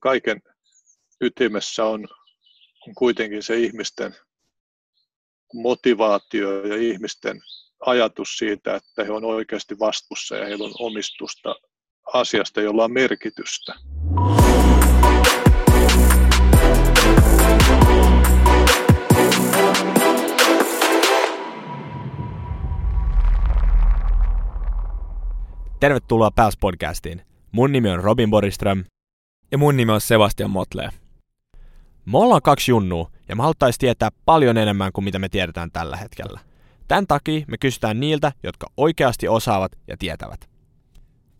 kaiken ytimessä on, on kuitenkin se ihmisten motivaatio ja ihmisten ajatus siitä, että he on oikeasti vastuussa ja heillä on omistusta asiasta, jolla on merkitystä. Tervetuloa Pals podcastiin. Mun nimi on Robin Boriström. Ja mun nimi on Sebastian Motley. Me ollaan kaksi junnua, ja me haluttaisiin tietää paljon enemmän kuin mitä me tiedetään tällä hetkellä. Tämän takia me kysytään niiltä, jotka oikeasti osaavat ja tietävät.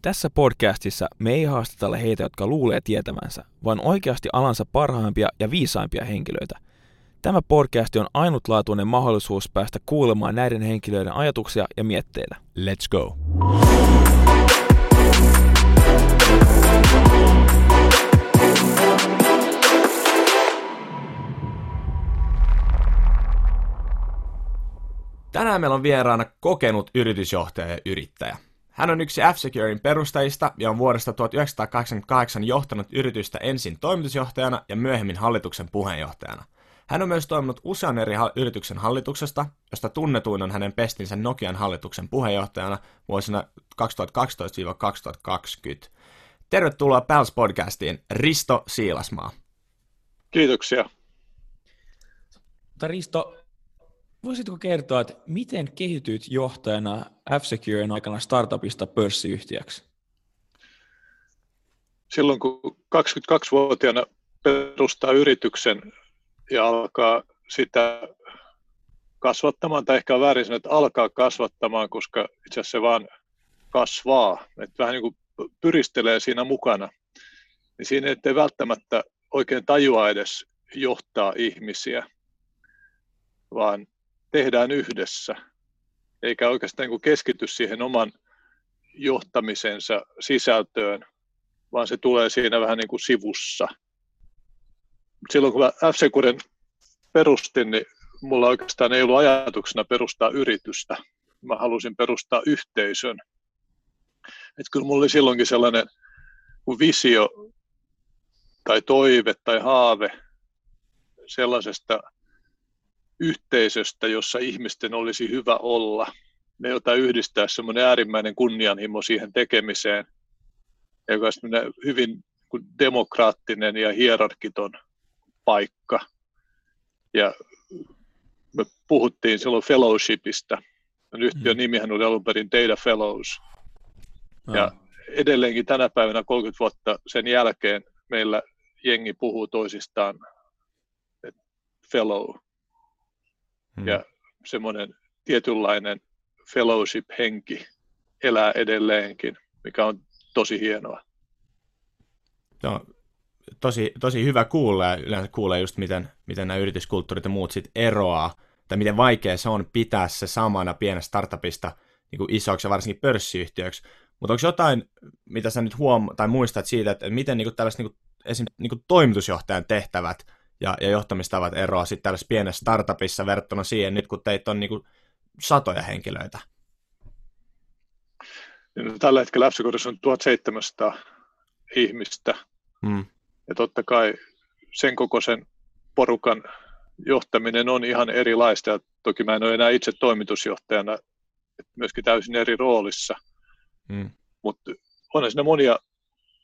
Tässä podcastissa me ei haastatella heitä, jotka luulee tietävänsä, vaan oikeasti alansa parhaimpia ja viisaimpia henkilöitä. Tämä podcast on ainutlaatuinen mahdollisuus päästä kuulemaan näiden henkilöiden ajatuksia ja mietteitä. Let's go! Tänään meillä on vieraana kokenut yritysjohtaja ja yrittäjä. Hän on yksi F-Securein perustajista ja on vuodesta 1988 johtanut yritystä ensin toimitusjohtajana ja myöhemmin hallituksen puheenjohtajana. Hän on myös toiminut usean eri yrityksen hallituksesta, josta tunnetuin on hänen pestinsä Nokian hallituksen puheenjohtajana vuosina 2012-2020. Tervetuloa Pals Podcastiin, Risto Siilasmaa. Kiitoksia. Risto, voisitko kertoa, että miten kehityt johtajana F-Securen aikana startupista pörssiyhtiöksi? Silloin kun 22-vuotiaana perustaa yrityksen ja alkaa sitä kasvattamaan, tai ehkä on väärin sanoa, että alkaa kasvattamaan, koska itse asiassa se vaan kasvaa, että vähän niin kuin pyristelee siinä mukana, niin siinä ei välttämättä oikein tajua edes johtaa ihmisiä, vaan tehdään yhdessä, eikä oikeastaan niin keskity siihen oman johtamisensa sisältöön, vaan se tulee siinä vähän niin kuin sivussa. Silloin kun mä FC Kuren perustin, niin mulla oikeastaan ei ollut ajatuksena perustaa yritystä. Mä halusin perustaa yhteisön. Et kyllä mulla oli silloinkin sellainen visio tai toive tai haave sellaisesta yhteisöstä, jossa ihmisten olisi hyvä olla. Ne, jota yhdistää semmoinen äärimmäinen kunnianhimo siihen tekemiseen, joka on hyvin demokraattinen ja hierarkiton paikka. Ja me puhuttiin silloin fellowshipista. Yhtiön mm. nimihän oli alun perin Data Fellows. Ja edelleenkin tänä päivänä 30 vuotta sen jälkeen meillä jengi puhuu toisistaan fellow Hmm. Ja semmoinen tietynlainen fellowship-henki elää edelleenkin, mikä on tosi hienoa. No, tosi, tosi hyvä kuulla ja yleensä kuulee just miten, miten nämä yrityskulttuurit ja muut sit eroaa, tai miten vaikea se on pitää se samana pienestä startupista niin kuin isoksi ja varsinkin pörssiyhtiöksi. Mutta onko jotain, mitä sä nyt huom- tai muistat siitä, että miten niin kuin tällaiset niin kuin, esim. Niin kuin toimitusjohtajan tehtävät ja, ja johtamistavat eroa sitten tällaisessa pienessä startupissa verrattuna siihen nyt, kun teitä on niin kuin satoja henkilöitä? No, tällä hetkellä Läpsikodissa on 1700 ihmistä. Hmm. Ja totta kai sen kokoisen porukan johtaminen on ihan erilaista. Ja toki mä en ole enää itse toimitusjohtajana, myöskin täysin eri roolissa. Hmm. Mutta on siinä monia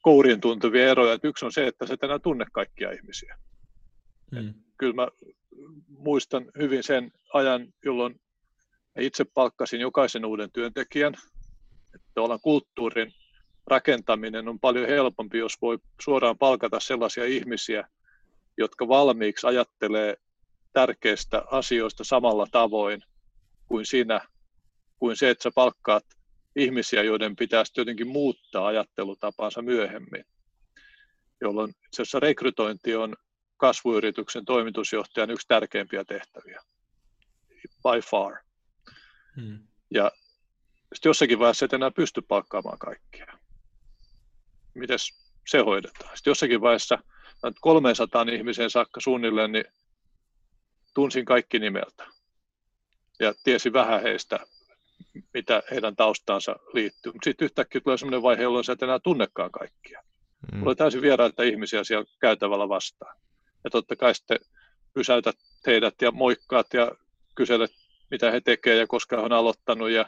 kourien tuntuvia eroja. yksi on se, että sä et enää tunne kaikkia ihmisiä. Mm. Kyllä mä muistan hyvin sen ajan, jolloin itse palkkasin jokaisen uuden työntekijän. Että kulttuurin rakentaminen on paljon helpompi, jos voi suoraan palkata sellaisia ihmisiä, jotka valmiiksi ajattelee tärkeistä asioista samalla tavoin kuin sinä, kuin se, että sä palkkaat ihmisiä, joiden pitäisi jotenkin muuttaa ajattelutapaansa myöhemmin, jolloin itse asiassa rekrytointi on kasvuyrityksen toimitusjohtajan yksi tärkeimpiä tehtäviä. By far. Hmm. Ja sitten jossakin vaiheessa et enää pysty palkkaamaan kaikkia. Miten se hoidetaan? Sitten jossakin vaiheessa 300 ihmiseen saakka suunnilleen, niin tunsin kaikki nimeltä. Ja tiesin vähän heistä, mitä heidän taustaansa liittyy. Mutta sitten yhtäkkiä tulee sellainen vaihe, jolloin sä et enää tunnekaan kaikkia. Mm. Mulla on täysin vieraita ihmisiä siellä käytävällä vastaan. Ja totta kai sitten pysäytät heidät ja moikkaat ja kyselet, mitä he tekevät ja koska he on aloittanut ja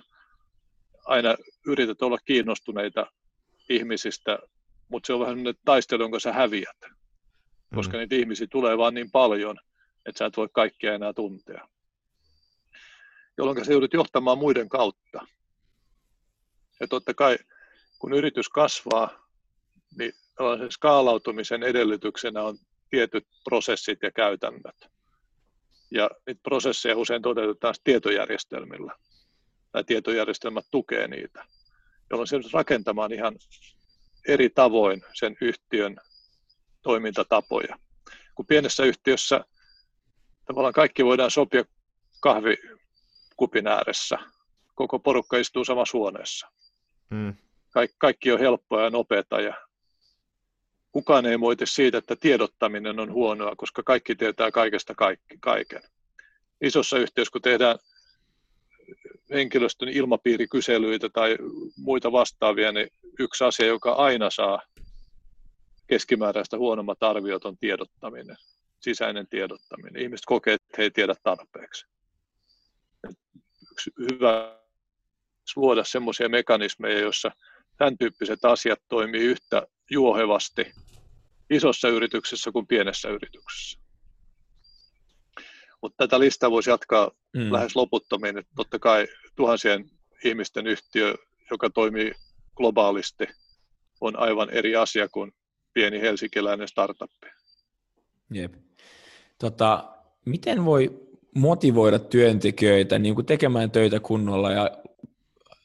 aina yrität olla kiinnostuneita ihmisistä, mutta se on vähän sellainen taistelu, jonka sä häviät, koska mm. niitä ihmisiä tulee vaan niin paljon, että sä et voi kaikkia enää tuntea. Jolloin sä joudut johtamaan muiden kautta. Ja totta kai, kun yritys kasvaa, niin skaalautumisen edellytyksenä on tietyt prosessit ja käytännöt. Ja niitä prosesseja usein toteutetaan tietojärjestelmillä, tai tietojärjestelmät tukee niitä, jolloin se rakentamaan ihan eri tavoin sen yhtiön toimintatapoja. Kun pienessä yhtiössä tavallaan kaikki voidaan sopia kahvikupin ääressä, koko porukka istuu samassa huoneessa. Hmm. Kaik- kaikki on helppoa ja nopeata ja kukaan ei moiti siitä, että tiedottaminen on huonoa, koska kaikki tietää kaikesta kaikki, kaiken. Isossa yhtiössä, kun tehdään henkilöstön ilmapiirikyselyitä tai muita vastaavia, niin yksi asia, joka aina saa keskimääräistä huonommat arviot on tiedottaminen, sisäinen tiedottaminen. Ihmiset kokee, että he ei tiedä tarpeeksi. Yksi hyvä luoda semmoisia mekanismeja, joissa tämän tyyppiset asiat toimii yhtä juohevasti isossa yrityksessä kuin pienessä yrityksessä. Mutta tätä listaa voisi jatkaa mm. lähes loputtomiin. Että totta kai tuhansien ihmisten yhtiö, joka toimii globaalisti, on aivan eri asia kuin pieni helsinkiläinen startup. Jep. Tota, miten voi motivoida työntekijöitä niin kuin tekemään töitä kunnolla ja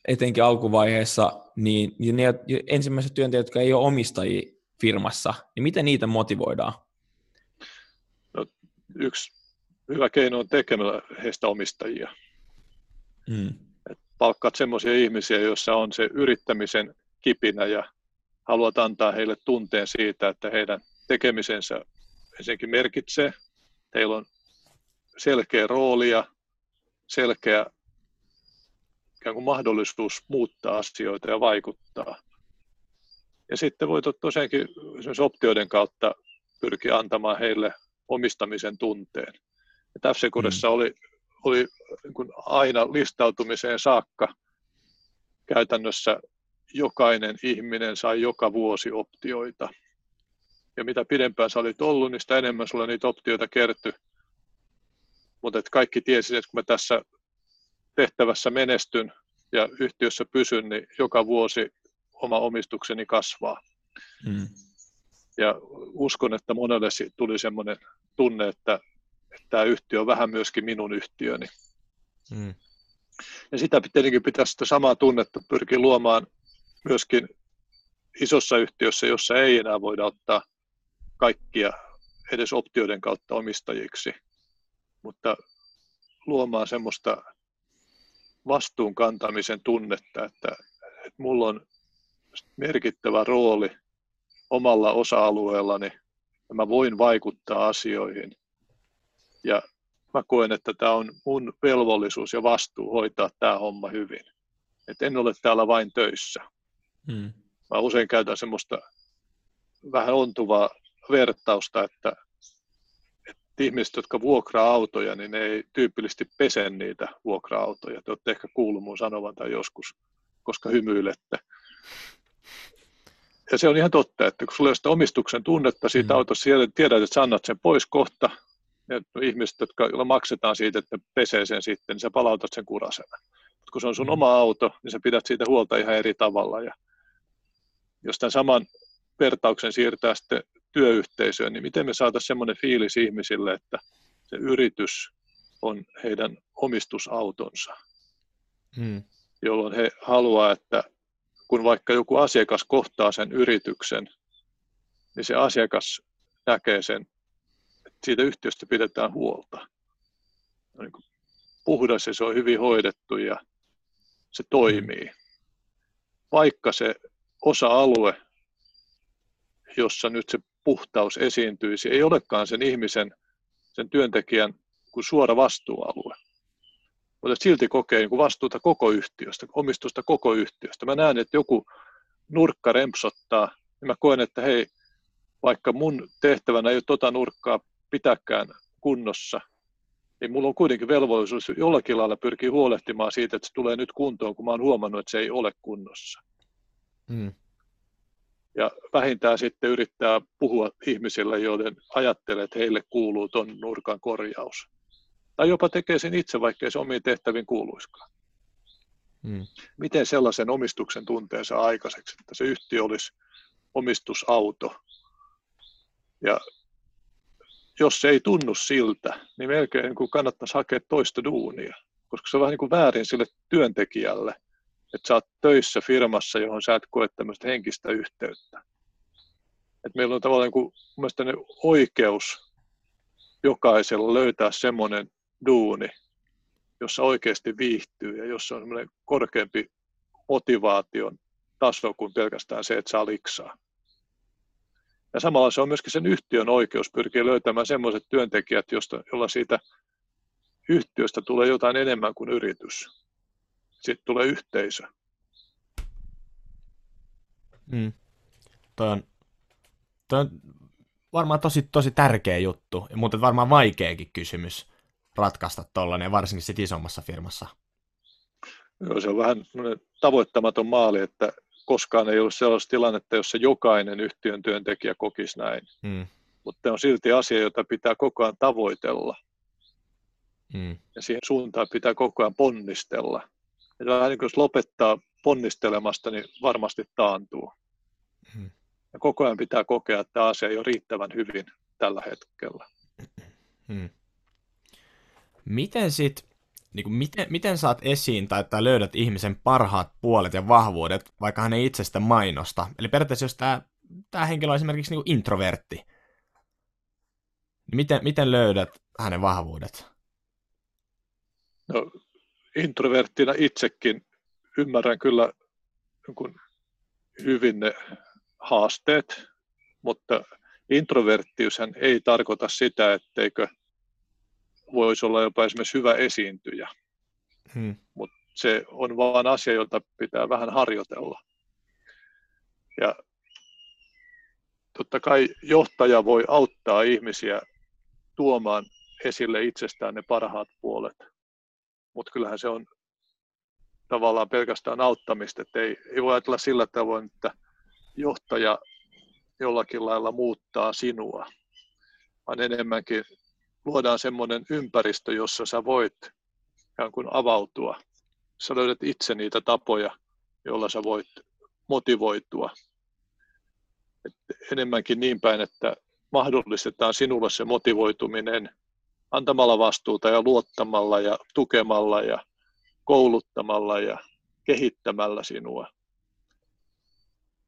etenkin alkuvaiheessa, niin, niin ne ensimmäiset työntekijät, jotka ei ole omistajia firmassa, niin miten niitä motivoidaan? No, yksi hyvä keino on tekemällä heistä omistajia. Mm. Et palkkaat semmoisia ihmisiä, joissa on se yrittämisen kipinä ja haluat antaa heille tunteen siitä, että heidän tekemisensä ensinnäkin merkitsee. Teillä on selkeä rooli ja selkeä ikään kuin mahdollisuus muuttaa asioita ja vaikuttaa. Ja sitten voit tosiaankin esimerkiksi optioiden kautta pyrkiä antamaan heille omistamisen tunteen. Ja f mm. oli, oli niin aina listautumiseen saakka käytännössä jokainen ihminen sai joka vuosi optioita. Ja mitä pidempään sä olit ollut, niin sitä enemmän sulla niitä optioita kertyi. Mutta kaikki tiesi, että kun mä tässä tehtävässä menestyn ja yhtiössä pysyn, niin joka vuosi oma omistukseni kasvaa. Mm. Ja uskon, että monelle tuli semmoinen tunne, että, että tämä yhtiö on vähän myöskin minun yhtiöni. Mm. Ja sitä tietenkin pitäisi sitä samaa tunnetta pyrkiä luomaan myöskin isossa yhtiössä, jossa ei enää voida ottaa kaikkia edes optioiden kautta omistajiksi, mutta luomaan semmoista vastuun kantamisen tunnetta, että, että mulla on merkittävä rooli omalla osa-alueellani ja mä voin vaikuttaa asioihin. Ja mä koen, että tämä on mun velvollisuus ja vastuu hoitaa tämä homma hyvin. Et en ole täällä vain töissä. Hmm. Mä usein käytän semmoista vähän ontuvaa vertausta, että ihmiset, jotka vuokraa autoja, niin ne ei tyypillisesti pese niitä vuokra-autoja. Te olette ehkä kuullut mun sanovan tai joskus, koska hymyilette ja se on ihan totta, että kun sulla ole sitä omistuksen tunnetta siitä mm. autossa, siellä tiedät, että sä annat sen pois kohta, ja ihmiset, jotka, joilla maksetaan siitä, että pesee sen sitten, niin sä palautat sen kurasena. Mutta kun se on sun mm. oma auto, niin sä pidät siitä huolta ihan eri tavalla. Ja jos tämän saman vertauksen siirtää sitten työyhteisöön, niin miten me saataisiin semmoinen fiilis ihmisille, että se yritys on heidän omistusautonsa, mm. jolloin he haluaa, että kun vaikka joku asiakas kohtaa sen yrityksen, niin se asiakas näkee sen, että siitä yhtiöstä pidetään huolta. No niin puhdas ja se on hyvin hoidettu ja se toimii. Vaikka se osa-alue, jossa nyt se puhtaus esiintyisi, ei olekaan sen ihmisen, sen työntekijän kuin suora vastuualue mutta silti kokee niin vastuuta koko yhtiöstä, omistusta koko yhtiöstä. Mä näen, että joku nurkka rempsottaa niin mä koen, että hei, vaikka mun tehtävänä ei ole tota nurkkaa pitäkään kunnossa, niin mulla on kuitenkin velvollisuus jollakin lailla pyrkiä huolehtimaan siitä, että se tulee nyt kuntoon, kun mä oon huomannut, että se ei ole kunnossa. Hmm. Ja vähintään sitten yrittää puhua ihmisille, joiden ajattelee, että heille kuuluu ton nurkan korjaus. Tai jopa tekee sen itse, vaikka se omiin tehtäviin kuuluiskaan. Hmm. Miten sellaisen omistuksen tuntee saa aikaiseksi, että se yhtiö olisi omistusauto. Ja jos se ei tunnu siltä, niin melkein niin kuin kannattaisi hakea toista duunia, koska se on vähän niin kuin väärin sille työntekijälle, että sä oot töissä firmassa, johon sä et koe tämmöistä henkistä yhteyttä. Et meillä on tavallaan kuin, oikeus jokaisella löytää semmoinen duuni, jossa oikeasti viihtyy ja jossa on semmoinen korkeampi motivaation taso kuin pelkästään se, että saa liksaa. Ja samalla se on myöskin sen yhtiön oikeus pyrkiä löytämään sellaiset työntekijät, josta, siitä yhtiöstä tulee jotain enemmän kuin yritys. Sitten tulee yhteisö. Mm. Toi on, toi on varmaan tosi, tosi tärkeä juttu, mutta varmaan vaikeakin kysymys ratkaista tuollainen, varsinkin sitten isommassa firmassa. Joo, se on vähän tavoittamaton maali, että koskaan ei ollut sellaista tilannetta, jossa jokainen yhtiön työntekijä kokisi näin. Mm. Mutta on silti asia, jota pitää koko ajan tavoitella. Mm. Ja siihen suuntaan pitää koko ajan ponnistella. Ja vähän niin kuin jos lopettaa ponnistelemasta, niin varmasti taantuu. Mm. Ja koko ajan pitää kokea, että asia ei ole riittävän hyvin tällä hetkellä. Mm. Miten sitten niin kuin miten, miten saat esiin tai että löydät ihmisen parhaat puolet ja vahvuudet, vaikka hän ei itsestä mainosta. Eli periaatteessa jos tämä, tämä henkilö on esimerkiksi niin kuin introvertti, niin miten, miten löydät hänen vahvuudet? No, introverttina itsekin ymmärrän kyllä niin hyvin ne haasteet, mutta introverttiushän ei tarkoita sitä, etteikö voisi olla jopa esimerkiksi hyvä esiintyjä. Hmm. Mutta se on vain asia, jota pitää vähän harjoitella. Ja totta kai johtaja voi auttaa ihmisiä tuomaan esille itsestään ne parhaat puolet. Mutta kyllähän se on tavallaan pelkästään auttamista, että ei, ei voi ajatella sillä tavoin, että johtaja jollakin lailla muuttaa sinua, vaan enemmänkin luodaan semmoinen ympäristö, jossa sä voit ikään kuin avautua. Sä löydät itse niitä tapoja, joilla sä voit motivoitua. Et enemmänkin niin päin, että mahdollistetaan sinulle se motivoituminen antamalla vastuuta ja luottamalla ja tukemalla ja kouluttamalla ja kehittämällä sinua,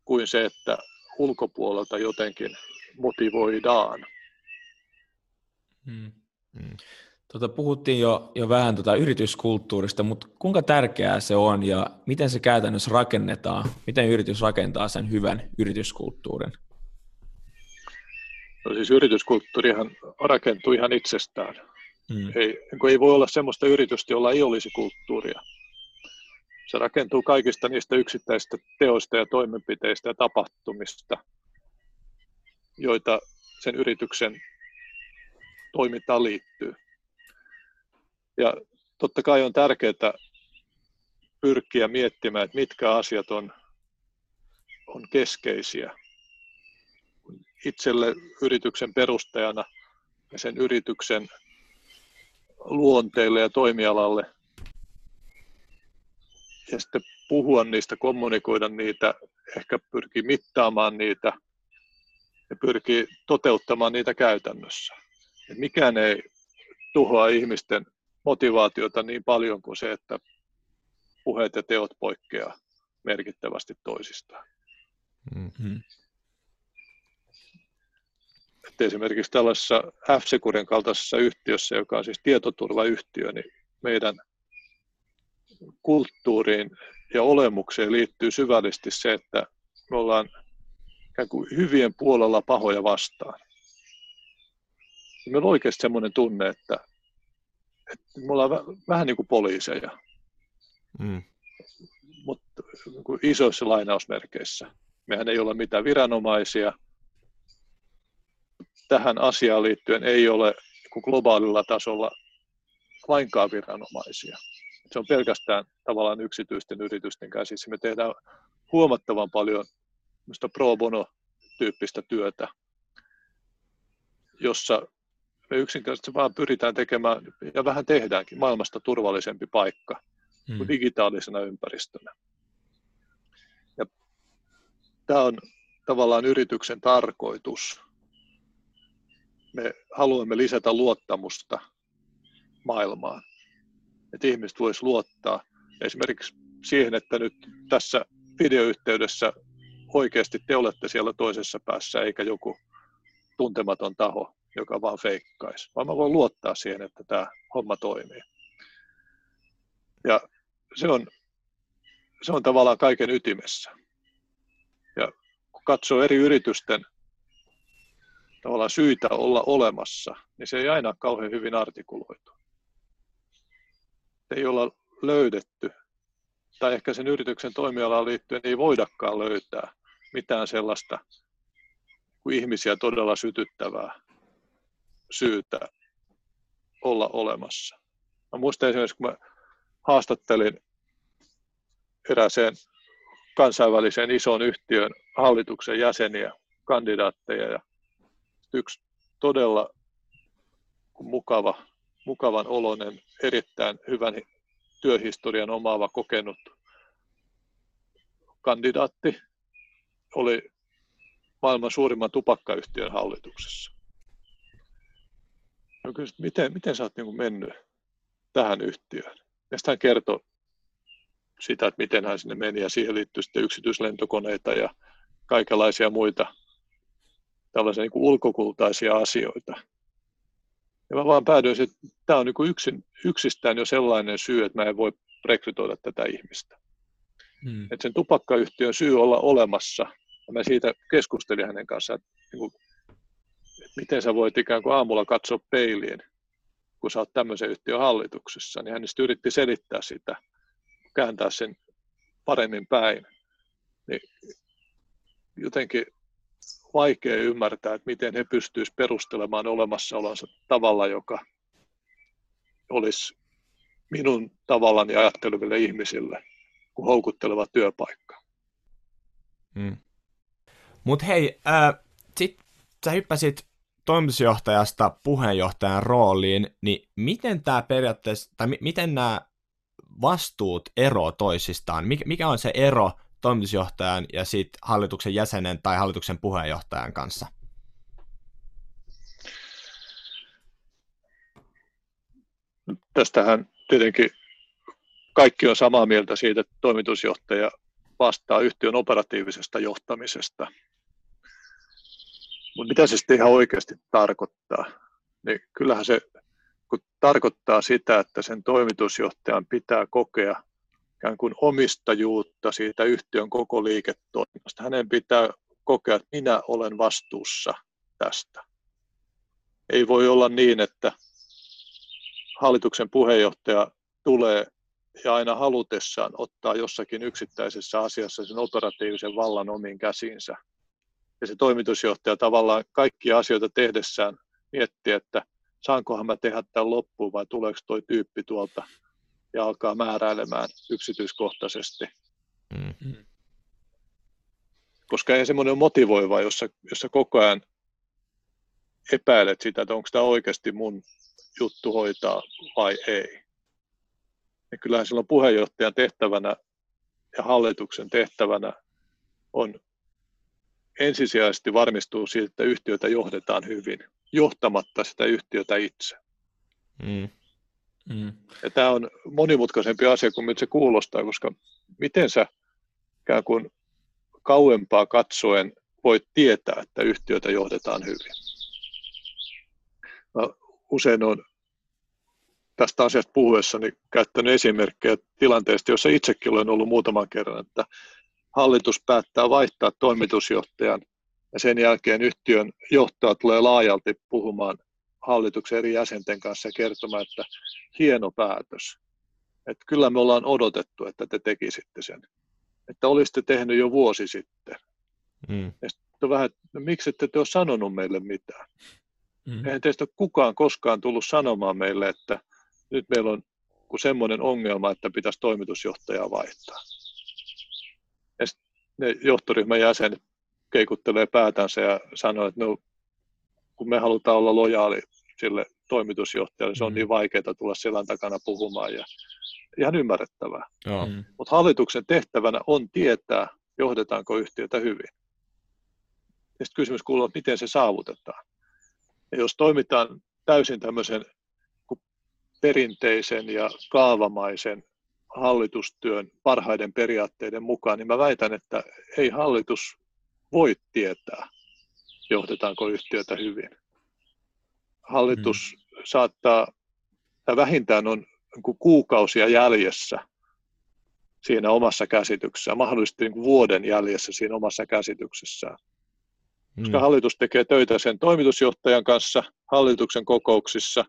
kuin se, että ulkopuolelta jotenkin motivoidaan. Mm. Mm. Tota, puhuttiin jo, jo vähän tota yrityskulttuurista, mutta kuinka tärkeää se on ja miten se käytännössä rakennetaan? Miten yritys rakentaa sen hyvän yrityskulttuurin? No siis yrityskulttuurihan rakentuu ihan itsestään. Mm. Ei, ei voi olla sellaista yritystä, jolla ei olisi kulttuuria. Se rakentuu kaikista niistä yksittäisistä teoista ja toimenpiteistä ja tapahtumista, joita sen yrityksen toimintaan liittyy. Ja totta kai on tärkeää pyrkiä miettimään, että mitkä asiat on, on keskeisiä itselle yrityksen perustajana ja sen yrityksen luonteelle ja toimialalle. Ja sitten puhua niistä, kommunikoida niitä, ehkä pyrkii mittaamaan niitä ja pyrkii toteuttamaan niitä käytännössä että mikään ei tuhoa ihmisten motivaatiota niin paljon kuin se, että puheet ja teot poikkeaa merkittävästi toisistaan. Mm-hmm. Että esimerkiksi tällaisessa F-Securen kaltaisessa yhtiössä, joka on siis tietoturvayhtiö, niin meidän kulttuuriin ja olemukseen liittyy syvällisesti se, että me ollaan hyvien puolella pahoja vastaan meillä on oikeasti semmoinen tunne, että, että me ollaan vähän niin kuin poliiseja, mm. mutta niin kuin isoissa lainausmerkeissä. Mehän ei ole mitään viranomaisia. Tähän asiaan liittyen ei ole globaalilla tasolla lainkaan viranomaisia. Se on pelkästään tavallaan yksityisten yritysten käsissä. Me tehdään huomattavan paljon pro bono-tyyppistä työtä, jossa me yksinkertaisesti vaan pyritään tekemään, ja vähän tehdäänkin, maailmasta turvallisempi paikka mm. kuin digitaalisena ympäristönä. Ja tämä on tavallaan yrityksen tarkoitus. Me haluamme lisätä luottamusta maailmaan, että ihmiset voisivat luottaa esimerkiksi siihen, että nyt tässä videoyhteydessä oikeasti te olette siellä toisessa päässä, eikä joku tuntematon taho, joka vaan feikkaisi, vaan mä voin luottaa siihen, että tämä homma toimii. Ja se on, se on tavallaan kaiken ytimessä. Ja kun katsoo eri yritysten tavallaan syitä olla olemassa, niin se ei aina kauhean hyvin artikuloitu. Ei olla löydetty, tai ehkä sen yrityksen toimialaan liittyen ei voidakaan löytää mitään sellaista kuin ihmisiä todella sytyttävää syytä olla olemassa. Mä muistan esimerkiksi, kun mä haastattelin erääseen kansainväliseen ison yhtiön hallituksen jäseniä, kandidaatteja ja yksi todella mukava, mukavan oloinen, erittäin hyvän työhistorian omaava kokenut kandidaatti oli maailman suurimman tupakkayhtiön hallituksessa. No kyllä, miten, miten sä oot niin mennyt tähän yhtiöön? Ja sitten hän kertoi sitä, että miten hän sinne meni, ja siihen liittyy sitten yksityislentokoneita ja kaikenlaisia muita tällaisia niin kuin ulkokultaisia asioita. Ja mä vaan päädyin, että tämä on niin yksin, yksistään jo sellainen syy, että mä en voi rekrytoida tätä ihmistä. Hmm. Että sen tupakkayhtiön syy olla olemassa, ja mä siitä keskustelin hänen kanssaan, että, niin kuin, että miten sä voit ikään kuin aamulla katsoa peiliin, kun sä oot tämmöisen yhtiön hallituksessa, niin hän yritti selittää sitä, kääntää sen paremmin päin. Niin jotenkin vaikea ymmärtää, että miten he pystyisivät perustelemaan olemassaolonsa tavalla, joka olisi minun tavallani ajatteleville ihmisille kuin houkutteleva työpaikka. Mm. Mutta hei, äh, sit sä hyppäsit toimitusjohtajasta puheenjohtajan rooliin, niin miten tämä periaatteessa, tai mi- miten nämä vastuut ero toisistaan? Mikä on se ero toimitusjohtajan ja sit hallituksen jäsenen tai hallituksen puheenjohtajan kanssa? Tästähän tietenkin kaikki on samaa mieltä siitä, että toimitusjohtaja vastaa yhtiön operatiivisesta johtamisesta. Mutta mitä se sitten ihan oikeasti tarkoittaa? Niin kyllähän se kun tarkoittaa sitä, että sen toimitusjohtajan pitää kokea ikään kuin omistajuutta siitä yhtiön koko liiketoiminnasta. Hänen pitää kokea, että minä olen vastuussa tästä. Ei voi olla niin, että hallituksen puheenjohtaja tulee ja aina halutessaan ottaa jossakin yksittäisessä asiassa sen operatiivisen vallan omiin käsiinsä. Ja se toimitusjohtaja tavallaan kaikkia asioita tehdessään miettii, että saankohan mä tehdä tämän loppuun vai tuleeko toi tyyppi tuolta ja alkaa määräilemään yksityiskohtaisesti. Mm-hmm. Koska ei semmoinen motivoiva, jossa, jossa koko ajan epäilet sitä, että onko tämä oikeasti mun juttu hoitaa vai ei. Ja kyllähän silloin puheenjohtajan tehtävänä ja hallituksen tehtävänä on ensisijaisesti varmistua siitä, että yhtiötä johdetaan hyvin, johtamatta sitä yhtiötä itse. Mm. Mm. Ja tämä on monimutkaisempi asia kuin se kuulostaa, koska miten sä ikään kuin kauempaa katsoen voit tietää, että yhtiötä johdetaan hyvin. Mä usein on tästä asiasta puhuessani käyttänyt esimerkkejä tilanteesta, jossa itsekin olen ollut muutaman kerran, että hallitus päättää vaihtaa toimitusjohtajan ja sen jälkeen yhtiön johtaja tulee laajalti puhumaan hallituksen eri jäsenten kanssa kertomaan, että hieno päätös. Että kyllä me ollaan odotettu, että te tekisitte sen. Että olisitte tehnyt jo vuosi sitten. Mm. Ja sitten vähän, että no, miksi ette te ole sanonut meille mitään? Mm. Eihän teistä ole kukaan koskaan tullut sanomaan meille, että nyt meillä on semmoinen ongelma, että pitäisi toimitusjohtajaa vaihtaa. Ja ne johtoryhmän jäsenet keikuttelee päätänsä ja sanoo, että no, kun me halutaan olla lojaali sille toimitusjohtajalle, se on mm. niin vaikeaa tulla selän takana puhumaan ja ihan ymmärrettävää. Mm. Mutta hallituksen tehtävänä on tietää, johdetaanko yhtiötä hyvin. Ja sitten kysymys kuuluu, että miten se saavutetaan. Ja jos toimitaan täysin tämmöisen perinteisen ja kaavamaisen hallitustyön parhaiden periaatteiden mukaan, niin mä väitän, että ei hallitus voi tietää, johdetaanko yhtiötä hyvin. Hallitus mm. saattaa, tai vähintään on niin kuukausia jäljessä siinä omassa käsityksessä, mahdollisesti niin vuoden jäljessä siinä omassa käsityksessään. Koska mm. hallitus tekee töitä sen toimitusjohtajan kanssa hallituksen kokouksissa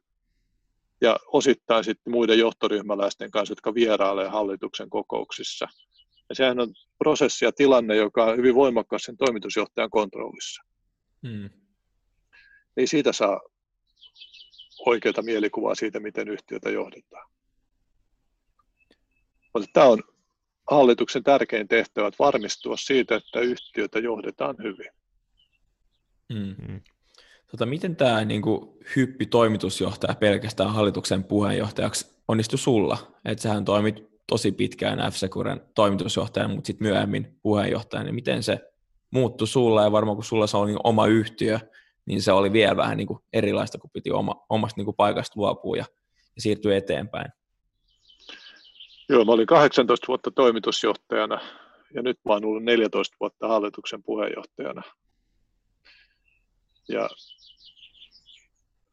ja osittain sitten muiden johtoryhmäläisten kanssa, jotka vierailee hallituksen kokouksissa. Ja sehän on prosessi ja tilanne, joka on hyvin voimakkaasti sen toimitusjohtajan kontrollissa. Mm. Ei siitä saa oikeaa mielikuvaa siitä, miten yhtiötä johdetaan. Mutta tämä on hallituksen tärkein tehtävä, että varmistua siitä, että yhtiötä johdetaan hyvin. Mm. Tota, miten tämä niin kuin, hyppi toimitusjohtaja pelkästään hallituksen puheenjohtajaksi onnistui sulla? Että sähän toimit tosi pitkään f toimitusjohtajana, mutta sitten myöhemmin puheenjohtajana, niin miten se muuttui sulla, ja varmaan kun sulla se oli niin oma yhtiö, niin se oli vielä vähän niin kuin erilaista, kun piti oma, omasta niin kuin paikasta luopua ja, ja siirtyä eteenpäin. Joo, mä olin 18 vuotta toimitusjohtajana ja nyt mä oon ollut 14 vuotta hallituksen puheenjohtajana. Ja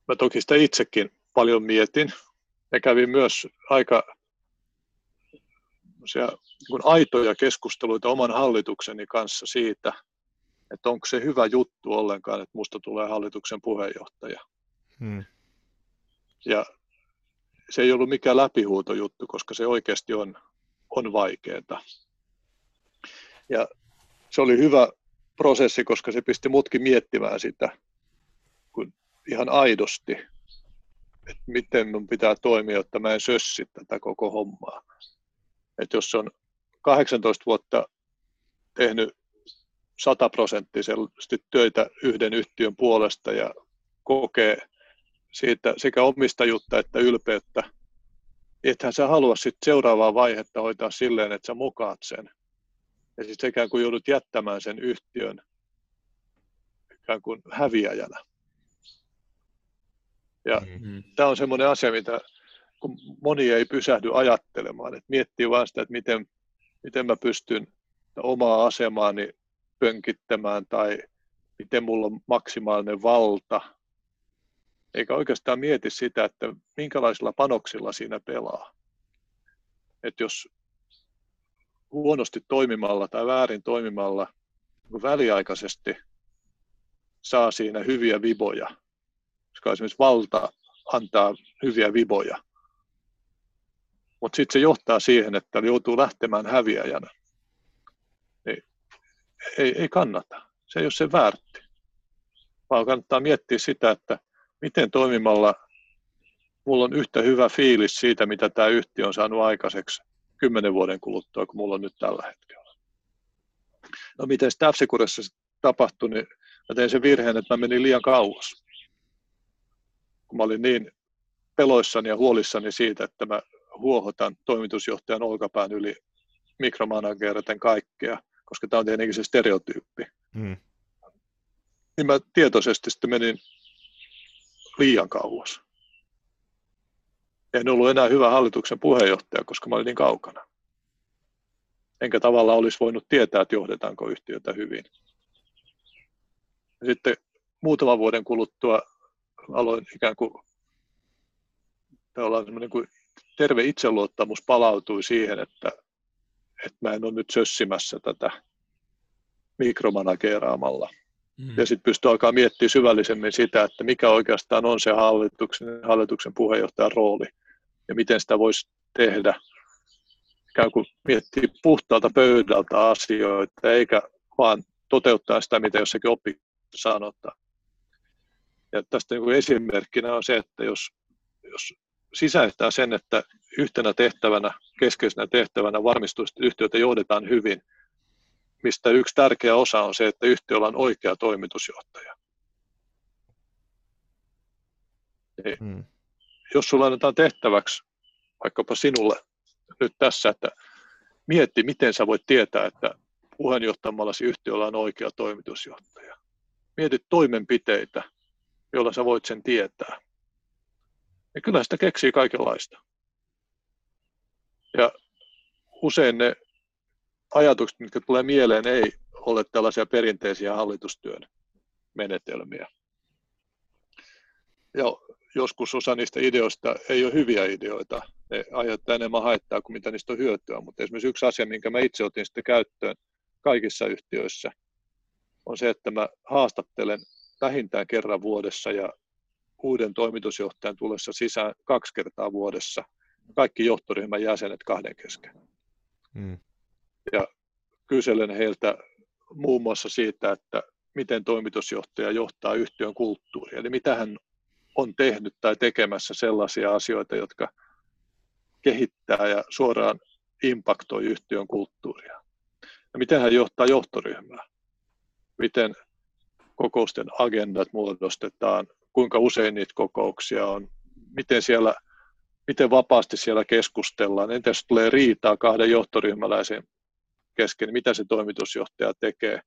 mä toki sitä itsekin paljon mietin ja kävin myös aika niin aitoja keskusteluita oman hallitukseni kanssa siitä, että onko se hyvä juttu ollenkaan, että musta tulee hallituksen puheenjohtaja. Hmm. Ja se ei ollut mikään läpihuutojuttu, koska se oikeasti on, on vaikeaa. Ja se oli hyvä prosessi, koska se pisti mutkin miettimään sitä kun ihan aidosti, että miten minun pitää toimia, jotta mä en sössi tätä koko hommaa. Että jos on 18 vuotta tehnyt sataprosenttisesti töitä yhden yhtiön puolesta ja kokee siitä sekä omistajuutta että ylpeyttä, ethän sä halua sitten seuraavaa vaihetta hoitaa silleen, että sä mukaat sen. Ja sitten sekä kun joudut jättämään sen yhtiön ikään kuin häviäjänä. Ja mm-hmm. tämä on semmoinen asia, mitä kun moni ei pysähdy ajattelemaan, että miettii vaan sitä, että miten, miten mä pystyn omaa asemaani pönkittämään tai miten mulla on maksimaalinen valta, eikä oikeastaan mieti sitä, että minkälaisilla panoksilla siinä pelaa. Että jos huonosti toimimalla tai väärin toimimalla väliaikaisesti saa siinä hyviä viboja, koska esimerkiksi valta antaa hyviä viboja, mutta sitten se johtaa siihen, että joutuu lähtemään häviäjänä. Ei, ei kannata. Se ei ole se väärti. Vaan kannattaa miettiä sitä, että miten toimimalla mulla on yhtä hyvä fiilis siitä, mitä tämä yhtiö on saanut aikaiseksi kymmenen vuoden kuluttua, kuin mulla on nyt tällä hetkellä. No miten f tapahtui, niin mä tein sen virheen, että mä menin liian kauas. Kun mä olin niin peloissani ja huolissani siitä, että mä huohotan toimitusjohtajan olkapään yli mikromanagereiden kaikkea, koska tämä on tietenkin se stereotyyppi. Mm. Niin mä tietoisesti sitten menin liian kauas. En ollut enää hyvä hallituksen puheenjohtaja, koska mä olin niin kaukana. Enkä tavalla olisi voinut tietää, että johdetaanko yhtiötä hyvin. Ja sitten muutaman vuoden kuluttua aloin ikään kuin, niin kuin terve itseluottamus palautui siihen, että, että mä en ole nyt sössimässä tätä mikromanageeraamalla. Mm. Ja sitten pystyy alkaa miettimään syvällisemmin sitä, että mikä oikeastaan on se hallituksen, hallituksen puheenjohtajan rooli ja miten sitä voisi tehdä. Ikään kuin miettiä puhtaalta pöydältä asioita, eikä vaan toteuttaa sitä, mitä jossakin oppi sanotaan. Ja tästä niin kuin esimerkkinä on se, että jos, jos sisäistää sen, että yhtenä tehtävänä, keskeisenä tehtävänä varmistuu, että yhtiötä johdetaan hyvin, mistä yksi tärkeä osa on se, että yhtiöllä on oikea toimitusjohtaja. Niin, hmm. Jos sulla annetaan tehtäväksi vaikkapa sinulle nyt tässä, että mietti, miten sä voit tietää, että puheenjohtamallasi yhtiöllä on oikea toimitusjohtaja. Mietit toimenpiteitä, jolla sä voit sen tietää. Ja kyllä sitä keksii kaikenlaista. Ja usein ne ajatukset, mitkä tulee mieleen, ei ole tällaisia perinteisiä hallitustyön menetelmiä. Ja joskus osa niistä ideoista ei ole hyviä ideoita. Ne aiheuttaa enemmän haittaa kuin mitä niistä on hyötyä. Mutta esimerkiksi yksi asia, minkä mä itse otin sitten käyttöön kaikissa yhtiöissä, on se, että mä haastattelen vähintään kerran vuodessa ja uuden toimitusjohtajan tullessa sisään kaksi kertaa vuodessa kaikki johtoryhmän jäsenet kahden kesken. Hmm. Ja kyselen heiltä muun muassa siitä, että miten toimitusjohtaja johtaa yhtiön kulttuuria, eli mitä hän on tehnyt tai tekemässä sellaisia asioita, jotka kehittää ja suoraan impaktoi yhtiön kulttuuria. Ja miten hän johtaa johtoryhmää, miten kokousten agendat muodostetaan, kuinka usein niitä kokouksia on, miten, siellä, miten vapaasti siellä keskustellaan, entä jos tulee riitaa kahden johtoryhmäläisen kesken, mitä se toimitusjohtaja tekee.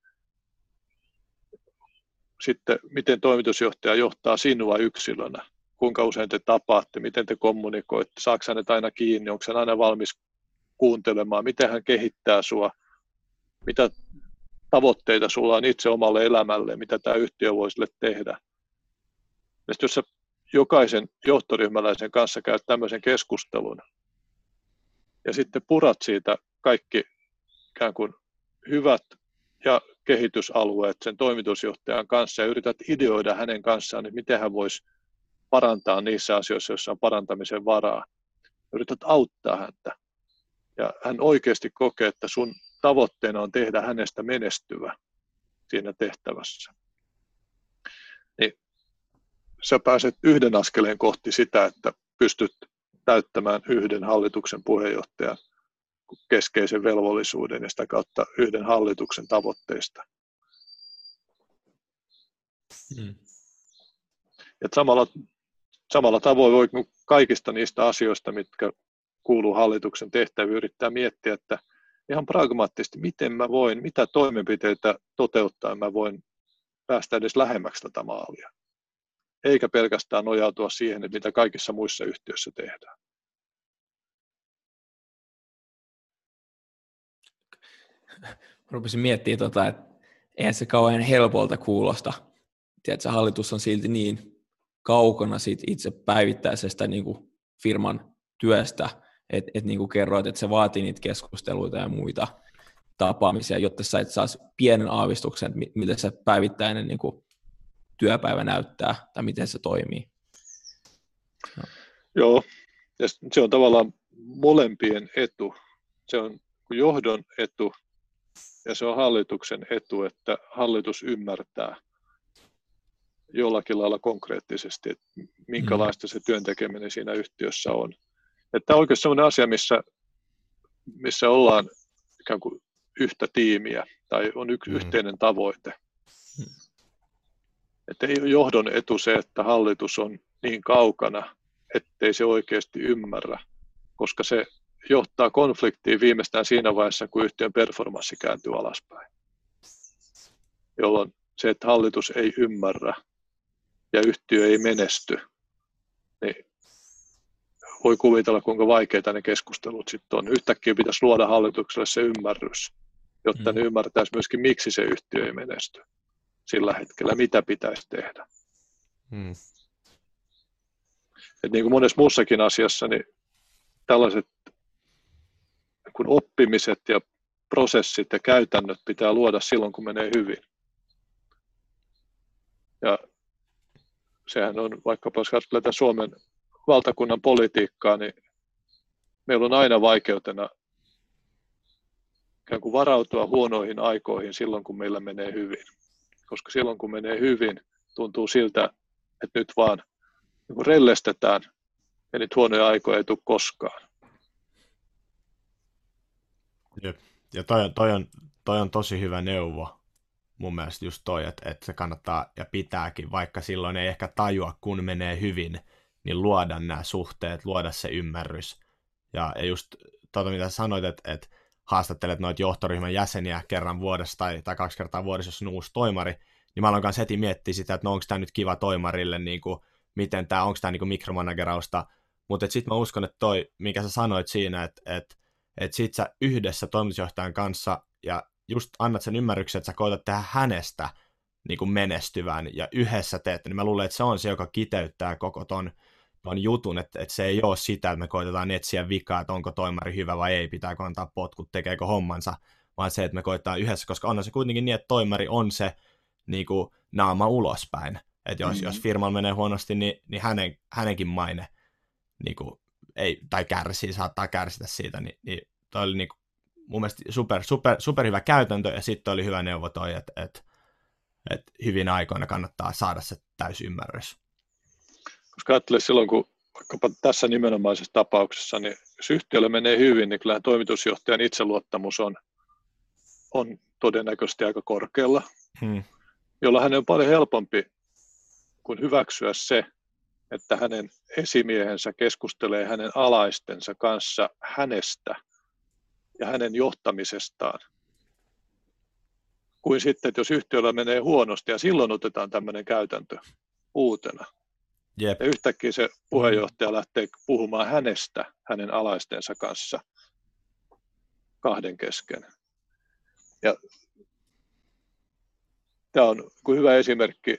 Sitten, miten toimitusjohtaja johtaa sinua yksilönä, kuinka usein te tapaatte, miten te kommunikoitte, saako hänet aina kiinni, onko hän aina valmis kuuntelemaan, miten hän kehittää sinua, mitä tavoitteita sulla on itse omalle elämälle, mitä tämä yhtiö voi sille tehdä. Ja jos sä jokaisen johtoryhmäläisen kanssa käyt tämmöisen keskustelun ja sitten purat siitä kaikki ikään kuin hyvät ja kehitysalueet sen toimitusjohtajan kanssa ja yrität ideoida hänen kanssaan, että miten hän voisi parantaa niissä asioissa, joissa on parantamisen varaa. Yrität auttaa häntä. Ja hän oikeasti kokee, että sun tavoitteena on tehdä hänestä menestyvä siinä tehtävässä. Sä pääset yhden askeleen kohti sitä, että pystyt täyttämään yhden hallituksen puheenjohtajan keskeisen velvollisuuden ja sitä kautta yhden hallituksen tavoitteista. Hmm. Ja samalla, samalla tavoin voi kaikista niistä asioista, mitkä kuuluu hallituksen tehtäviin, yrittää miettiä, että ihan pragmaattisesti, miten mä voin, mitä toimenpiteitä toteuttaa mä voin päästä edes lähemmäksi tätä maalia. Eikä pelkästään nojautua siihen, että mitä kaikissa muissa yhtiöissä tehdään. rupesin miettimään, tota, että eihän se kauhean helpolta kuulosta. Tiedätkö, hallitus on silti niin kaukana siitä itse päivittäisestä niin kuin firman työstä, että et, niin kuin kerroit, että se vaatii niitä keskusteluita ja muita tapaamisia, jotta sä et saisi pienen aavistuksen, miten se päivittäinen niin kuin työpäivä näyttää tai miten se toimii. No. Joo, ja se on tavallaan molempien etu. Se on johdon etu ja se on hallituksen etu, että hallitus ymmärtää jollakin lailla konkreettisesti, että minkälaista se työntekeminen siinä yhtiössä on. Että on oikeasti sellainen asia, missä, missä ollaan ikään kuin yhtä tiimiä tai on yksi mm. yhteinen tavoite. Että ei ole johdon etu se, että hallitus on niin kaukana, ettei se oikeasti ymmärrä, koska se johtaa konfliktiin viimeistään siinä vaiheessa, kun yhtiön performanssi kääntyy alaspäin. Jolloin se, että hallitus ei ymmärrä ja yhtiö ei menesty, niin voi kuvitella, kuinka vaikeita ne keskustelut sitten on. Yhtäkkiä pitäisi luoda hallitukselle se ymmärrys, jotta mm. ne ymmärtäisi myöskin, miksi se yhtiö ei menesty sillä hetkellä, mitä pitäisi tehdä. Mm. Et niin kuin monessa muussakin asiassa, niin tällaiset kun oppimiset ja prosessit ja käytännöt pitää luoda silloin, kun menee hyvin. Ja sehän on, vaikkapa jos katsotaan Suomen valtakunnan politiikkaa, niin meillä on aina vaikeutena ikään kuin varautua huonoihin aikoihin silloin, kun meillä menee hyvin. Koska silloin, kun menee hyvin, tuntuu siltä, että nyt vaan niin rellestetään ja niitä huonoja aikoja ei tule koskaan. Jep. Ja toi, toi, on, toi on tosi hyvä neuvo mun mielestä just toi, että, että se kannattaa ja pitääkin, vaikka silloin ei ehkä tajua, kun menee hyvin, niin luoda nämä suhteet, luoda se ymmärrys. Ja, ja just tuota, mitä sanoit, että, että haastattelet noita johtoryhmän jäseniä kerran vuodessa tai, tai kaksi kertaa vuodessa, jos on uusi toimari, niin mä aloin kanssa heti miettiä sitä, että no onko tämä nyt kiva toimarille, niin kuin, miten tämä, onko tämä niin mikromanagerausta, mutta sitten mä uskon, että toi, mikä sä sanoit siinä, että, että, että sit sä yhdessä toimitusjohtajan kanssa ja just annat sen ymmärryksen, että sä koetat tehdä hänestä niin kuin menestyvän ja yhdessä teet, niin mä luulen, että se on se, joka kiteyttää koko ton, ton jutun, että, että se ei ole sitä, että me koitetaan etsiä vikaa, että onko toimari hyvä vai ei, pitääkö antaa potkut, tekeekö hommansa, vaan se, että me koitetaan yhdessä, koska on se kuitenkin niin, että toimari on se niin kuin naama ulospäin. Että jos, mm-hmm. jos firmalla menee huonosti, niin, niin hänen, hänenkin maine niin kuin, ei, tai kärsii, saattaa kärsitä siitä, niin, niin toi oli niin kuin, mun mielestä super, super, super hyvä käytäntö, ja sitten oli hyvä neuvo toi, että, että, että hyvin aikoina kannattaa saada se täysymmärrys. Koska ajattelee silloin, kun vaikkapa tässä nimenomaisessa tapauksessa, niin jos yhtiöllä menee hyvin, niin kyllähän toimitusjohtajan itseluottamus on, on todennäköisesti aika korkealla, hmm. jolla hänen on paljon helpompi kuin hyväksyä se, että hänen esimiehensä keskustelee hänen alaistensa kanssa hänestä ja hänen johtamisestaan. Kuin sitten, että jos yhtiöllä menee huonosti ja silloin otetaan tämmöinen käytäntö uutena. Jep. Ja yhtäkkiä se puheenjohtaja lähtee puhumaan hänestä hänen alaistensa kanssa kahden kesken. Ja tämä on hyvä esimerkki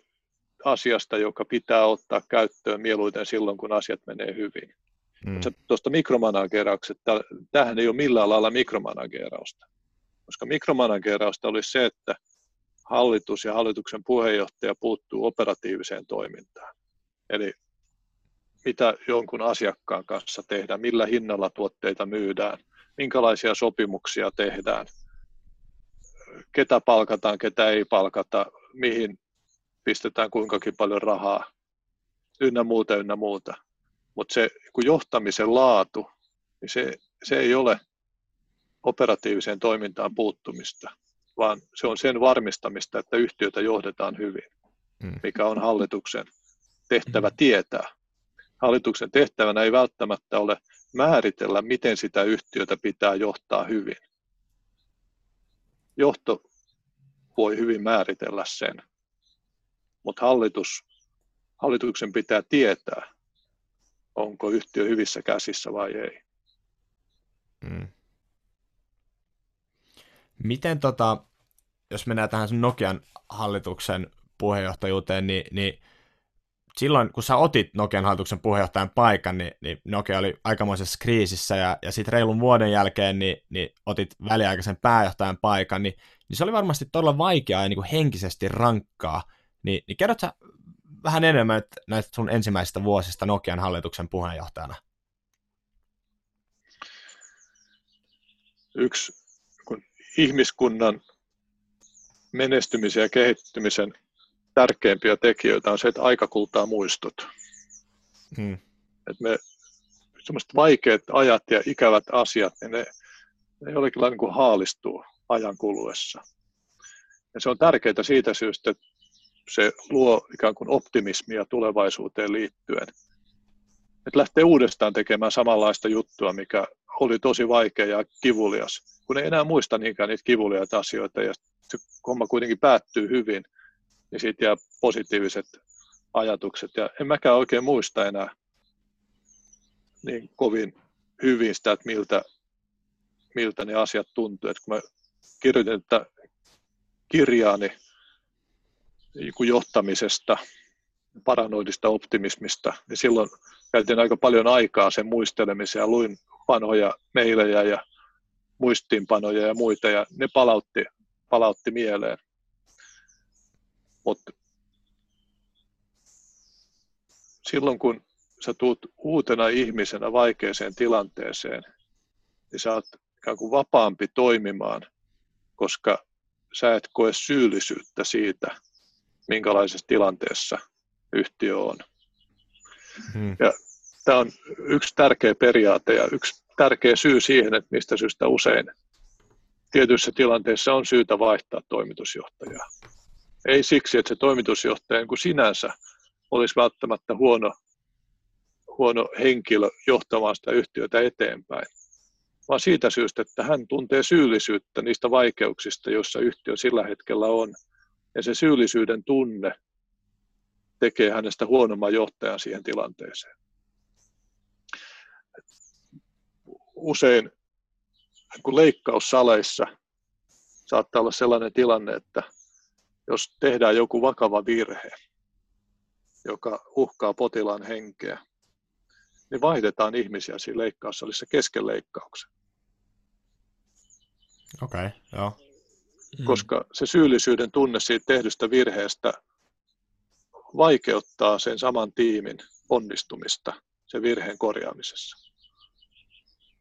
asiasta, joka pitää ottaa käyttöön mieluiten silloin, kun asiat menee hyvin. Mm. Tuosta mikromanagerauksesta, tämähän ei ole millään lailla mikromanagerausta, koska mikromanagerausta olisi se, että hallitus ja hallituksen puheenjohtaja puuttuu operatiiviseen toimintaan. Eli mitä jonkun asiakkaan kanssa tehdään, millä hinnalla tuotteita myydään, minkälaisia sopimuksia tehdään, ketä palkataan, ketä ei palkata, mihin pistetään kuinkakin paljon rahaa, ynnä muuta, ynnä muuta. Mutta se kun johtamisen laatu, niin se, se ei ole operatiiviseen toimintaan puuttumista, vaan se on sen varmistamista, että yhtiötä johdetaan hyvin, mm. mikä on hallituksen tehtävä tietää. Hallituksen tehtävänä ei välttämättä ole määritellä, miten sitä yhtiötä pitää johtaa hyvin. Johto voi hyvin määritellä sen, mutta hallitus, hallituksen pitää tietää, onko yhtiö hyvissä käsissä vai ei. Hmm. Miten tota, jos mennään tähän Nokian hallituksen puheenjohtajuuteen, niin, niin silloin kun sä otit Nokian hallituksen puheenjohtajan paikan, niin, niin Nokia oli aikamoisessa kriisissä ja, ja sitten reilun vuoden jälkeen niin, niin otit väliaikaisen pääjohtajan paikan, niin, niin se oli varmasti todella vaikeaa ja niin kuin henkisesti rankkaa. Niin, niin kerrot sä vähän enemmän näistä sun ensimmäisistä vuosista Nokian hallituksen puheenjohtajana? Yksi kun ihmiskunnan menestymisen ja kehittymisen tärkeimpiä tekijöitä on se, että aika kultaa muistot. Hmm. Et me semmoiset vaikeat ajat ja ikävät asiat, niin ne, ne jollakin lailla niin haalistuu ajan kuluessa. Ja se on tärkeää siitä syystä, että se luo ikään kuin optimismia tulevaisuuteen liittyen. Että lähtee uudestaan tekemään samanlaista juttua, mikä oli tosi vaikea ja kivulias, kun ei enää muista niinkään niitä kivuliaita asioita ja se homma kuitenkin päättyy hyvin, niin siitä jää positiiviset ajatukset. Ja en mäkään oikein muista enää niin kovin hyvin sitä, että miltä, miltä ne asiat tuntuu. Että kun mä kirjoitin tätä kirjaani niin johtamisesta, paranoidista optimismista, niin silloin käytin aika paljon aikaa sen muistelemiseen ja luin vanhoja meilejä ja muistiinpanoja ja muita, ja ne palautti, palautti mieleen. Mutta silloin kun sä tuut uutena ihmisenä vaikeaseen tilanteeseen, niin sä oot ikään kuin vapaampi toimimaan koska sä et koe syyllisyyttä siitä, minkälaisessa tilanteessa yhtiö on. Hmm. Ja tämä on yksi tärkeä periaate ja yksi tärkeä syy siihen, että mistä syystä usein tietyissä tilanteissa on syytä vaihtaa toimitusjohtajaa. Ei siksi, että se toimitusjohtaja niin kuin sinänsä olisi välttämättä huono, huono henkilö johtamaan sitä yhtiötä eteenpäin, vaan siitä syystä, että hän tuntee syyllisyyttä niistä vaikeuksista, joissa yhtiö sillä hetkellä on. Ja se syyllisyyden tunne tekee hänestä huonomman johtajan siihen tilanteeseen. Usein kun leikkaussaleissa saattaa olla sellainen tilanne, että jos tehdään joku vakava virhe, joka uhkaa potilaan henkeä, niin vaihdetaan ihmisiä siinä leikkaussalissa kesken leikkauksen. Okei, okay, joo. Mm. Koska se syyllisyyden tunne siitä tehdystä virheestä vaikeuttaa sen saman tiimin onnistumista sen virheen korjaamisessa.